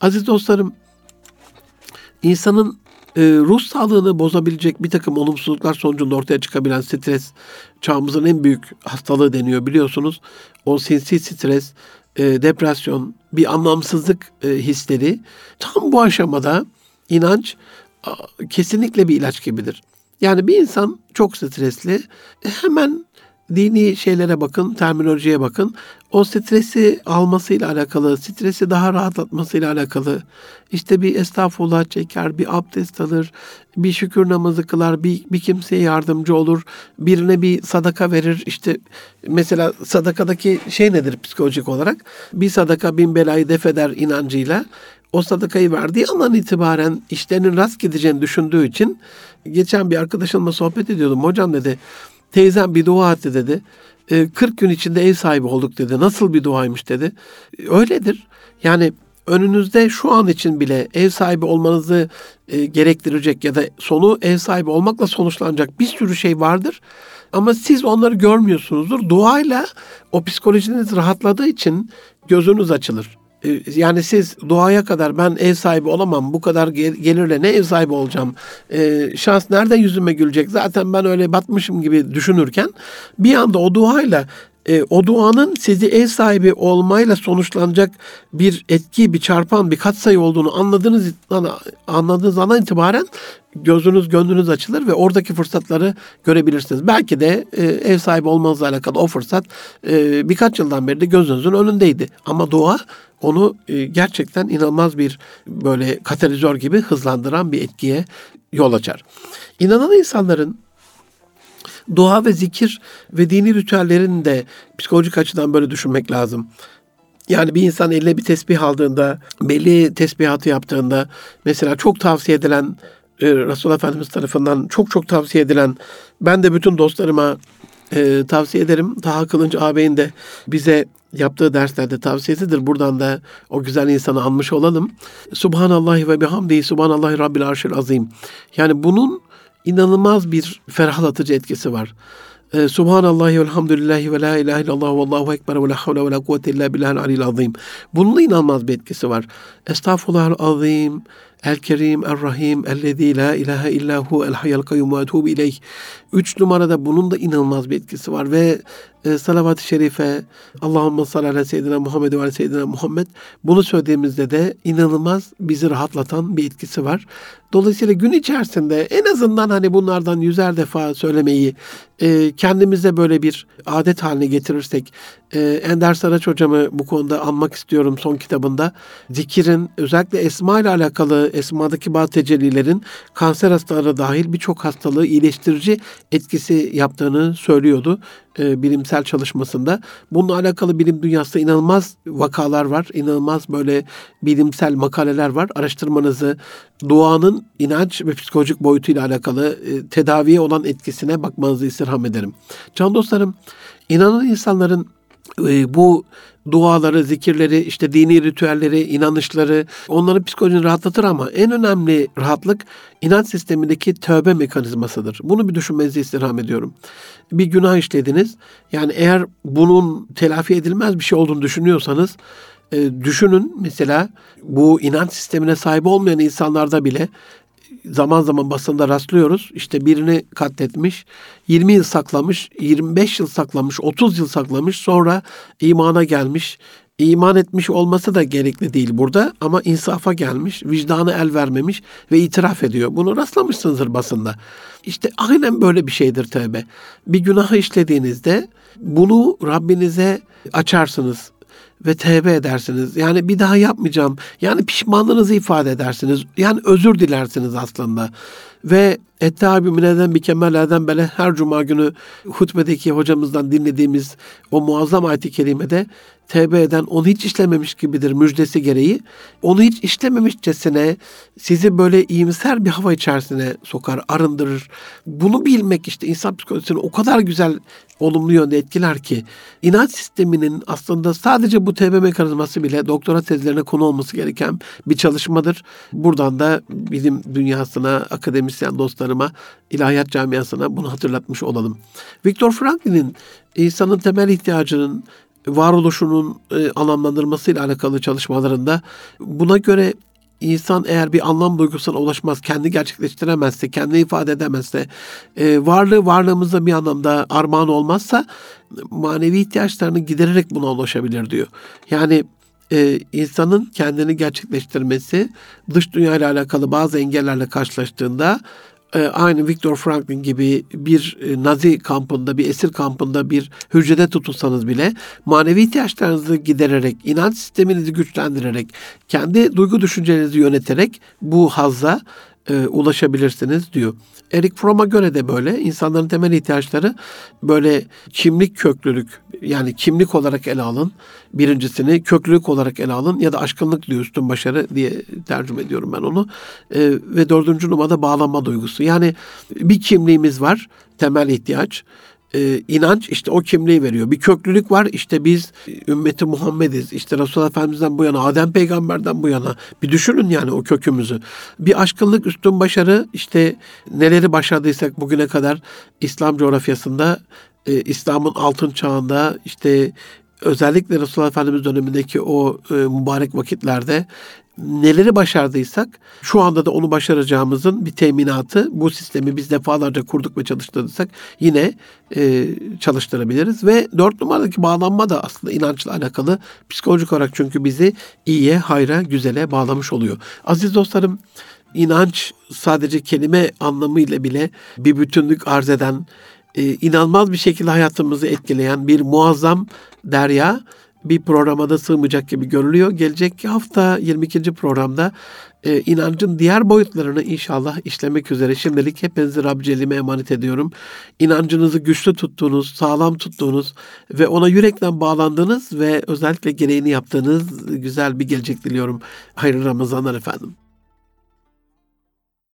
Aziz dostlarım, insanın e, ruh sağlığını bozabilecek bir takım olumsuzluklar sonucunda ortaya çıkabilen stres çağımızın en büyük hastalığı deniyor biliyorsunuz. O sinsi stres, e, depresyon, bir anlamsızlık e, hisleri tam bu aşamada inanç a, kesinlikle bir ilaç gibidir. Yani bir insan çok stresli hemen dini şeylere bakın, terminolojiye bakın. O stresi almasıyla alakalı, stresi daha rahatlatmasıyla alakalı. İşte bir estağfurullah çeker, bir abdest alır, bir şükür namazı kılar, bir, bir kimseye yardımcı olur, birine bir sadaka verir. İşte mesela sadakadaki şey nedir psikolojik olarak? Bir sadaka bin belayı def eder inancıyla o sadakayı verdiği andan itibaren işlerinin rast gideceğini düşündüğü için geçen bir arkadaşımla sohbet ediyordum. Hocam dedi Teyzem bir dua etti dedi. 40 e, gün içinde ev sahibi olduk dedi. Nasıl bir duaymış dedi. Öyledir. Yani önünüzde şu an için bile ev sahibi olmanızı e, gerektirecek ya da sonu ev sahibi olmakla sonuçlanacak bir sürü şey vardır. Ama siz onları görmüyorsunuzdur. Duayla o psikolojiniz rahatladığı için gözünüz açılır. Ee, yani siz doğaya kadar ben ev sahibi olamam bu kadar gelirle ne ev sahibi olacağım? Ee, şans nerede yüzüme gülecek? Zaten ben öyle batmışım gibi düşünürken bir anda o duayla e, o duanın sizi ev sahibi olmayla sonuçlanacak bir etki, bir çarpan, bir katsayı olduğunu anladığınız anladığınız andan itibaren gözünüz, gönlünüz açılır ve oradaki fırsatları görebilirsiniz. Belki de e, ev sahibi olmanızla alakalı o fırsat e, birkaç yıldan beri de gözünüzün önündeydi. Ama dua onu e, gerçekten inanılmaz bir böyle katalizör gibi hızlandıran bir etkiye yol açar. İnanan insanların dua ve zikir ve dini ritüellerini de psikolojik açıdan böyle düşünmek lazım. Yani bir insan eline bir tesbih aldığında, belli tesbihatı yaptığında, mesela çok tavsiye edilen, e, Resulullah Efendimiz tarafından çok çok tavsiye edilen, ben de bütün dostlarıma e, tavsiye ederim. Taha Kılınç ağabeyin de bize yaptığı derslerde tavsiyesidir. Buradan da o güzel insanı anmış olalım. Subhanallahi ve bihamdihi subhanallahi rabbil arşil azim. Yani bunun inanılmaz bir ferahlatıcı etkisi var. Ee, Subhanallahi velhamdülillahi ve la ilahe illallah ve allahu ekber ve la havle ve la kuvvete illa billahil alil azim. Bunun inanılmaz bir etkisi var. Estağfurullah azim, El Kerim, El Rahim, Ellezî la ilahe illahu el hayyel kayyum ve etûbü ileyh. Üç numarada bunun da inanılmaz bir etkisi var ve e, salavat-ı şerife Allahümme salli ala seyyidina Muhammed ve ala seyyidina Muhammed bunu söylediğimizde de inanılmaz bizi rahatlatan bir etkisi var. Dolayısıyla gün içerisinde en azından hani bunlardan yüzer defa söylemeyi e, kendimize böyle bir adet haline getirirsek e, Ender Saraç hocamı bu konuda anmak istiyorum son kitabında. Zikirin özellikle esma ile alakalı esmadaki bazı tecellilerin kanser hastaları dahil birçok hastalığı iyileştirici etkisi yaptığını söylüyordu e, bilimsel çalışmasında. Bununla alakalı bilim dünyasında inanılmaz vakalar var. inanılmaz böyle bilimsel makaleler var. Araştırmanızı duanın inanç ve psikolojik boyutuyla alakalı e, tedaviye olan etkisine bakmanızı istirham ederim. Can dostlarım, inanan insanların e, bu duaları, zikirleri, işte dini ritüelleri, inanışları onların psikolojini rahatlatır ama en önemli rahatlık inanç sistemindeki tövbe mekanizmasıdır. Bunu bir düşünmenizi istirham ediyorum. Bir günah işlediniz. Yani eğer bunun telafi edilmez bir şey olduğunu düşünüyorsanız e, düşünün mesela bu inanç sistemine sahip olmayan insanlarda bile zaman zaman basında rastlıyoruz. İşte birini katletmiş, 20 yıl saklamış, 25 yıl saklamış, 30 yıl saklamış, sonra imana gelmiş. İman etmiş olması da gerekli değil burada ama insafa gelmiş, vicdanı el vermemiş ve itiraf ediyor. Bunu rastlamışsınızdır basında. İşte aynen böyle bir şeydir tövbe. Bir günahı işlediğinizde bunu Rabbinize açarsınız ve tevbe edersiniz. Yani bir daha yapmayacağım. Yani pişmanlığınızı ifade edersiniz. Yani özür dilersiniz aslında. Ve Ettehâbü mineden bir kemellerden böyle her cuma günü hutbedeki hocamızdan dinlediğimiz o muazzam ayet-i kerimede tevbe eden onu hiç işlememiş gibidir müjdesi gereği. Onu hiç işlememişçesine sizi böyle iyimser bir hava içerisine sokar, arındırır. Bunu bilmek işte insan psikolojisini o kadar güzel olumlu yönde etkiler ki inanç sisteminin aslında sadece bu tevbe mekanizması bile doktora tezlerine konu olması gereken bir çalışmadır. Buradan da bilim dünyasına, akademisyen dostlarıma, ilahiyat camiasına bunu hatırlatmış olalım. Viktor Franklin'in insanın temel ihtiyacının varoluşunun e, anlamlandırmasıyla alakalı çalışmalarında buna göre insan eğer bir anlam duygusuna ulaşmaz, kendi gerçekleştiremezse, kendi ifade edemezse, e, varlığı varlığımızda bir anlamda armağan olmazsa manevi ihtiyaçlarını gidererek buna ulaşabilir diyor. Yani e, insanın kendini gerçekleştirmesi dış dünya ile alakalı bazı engellerle karşılaştığında aynı Viktor Franklin gibi bir e, Nazi kampında, bir esir kampında bir hücrede tutulsanız bile manevi ihtiyaçlarınızı gidererek, inanç sisteminizi güçlendirerek, kendi duygu düşüncelerinizi yöneterek bu hazza e, ulaşabilirsiniz diyor. Eric Fromm'a göre de böyle insanların temel ihtiyaçları böyle kimlik köklülük yani kimlik olarak ele alın birincisini köklülük olarak ele alın ya da aşkınlık diyor üstün başarı diye tercüme ediyorum ben onu e, ve dördüncü numarada bağlanma duygusu yani bir kimliğimiz var temel ihtiyaç e, inanç işte o kimliği veriyor. Bir köklülük var işte biz ümmeti Muhammediz. İşte Resulullah Efendimiz'den bu yana, Adem peygamberden bu yana. Bir düşünün yani o kökümüzü. Bir aşkınlık, üstün başarı işte neleri başardıysak bugüne kadar İslam coğrafyasında e, İslam'ın altın çağında işte özellikle Resulullah Efendimiz dönemindeki o e, mübarek vakitlerde neleri başardıysak şu anda da onu başaracağımızın bir teminatı bu sistemi biz defalarca kurduk ve çalıştırırsak yine e, çalıştırabiliriz. Ve dört numaradaki bağlanma da aslında inançla alakalı psikolojik olarak çünkü bizi iyiye, hayra, güzele bağlamış oluyor. Aziz dostlarım inanç sadece kelime anlamıyla bile bir bütünlük arz eden, e, inanılmaz bir şekilde hayatımızı etkileyen bir muazzam derya bir programa da sığmayacak gibi görülüyor. Gelecek hafta 22. programda e, inancın diğer boyutlarını inşallah işlemek üzere şimdilik hepinizi Rab Celle'ime emanet ediyorum. İnancınızı güçlü tuttuğunuz, sağlam tuttuğunuz ve ona yürekten bağlandığınız ve özellikle gereğini yaptığınız güzel bir gelecek diliyorum. Hayırlı Ramazanlar efendim.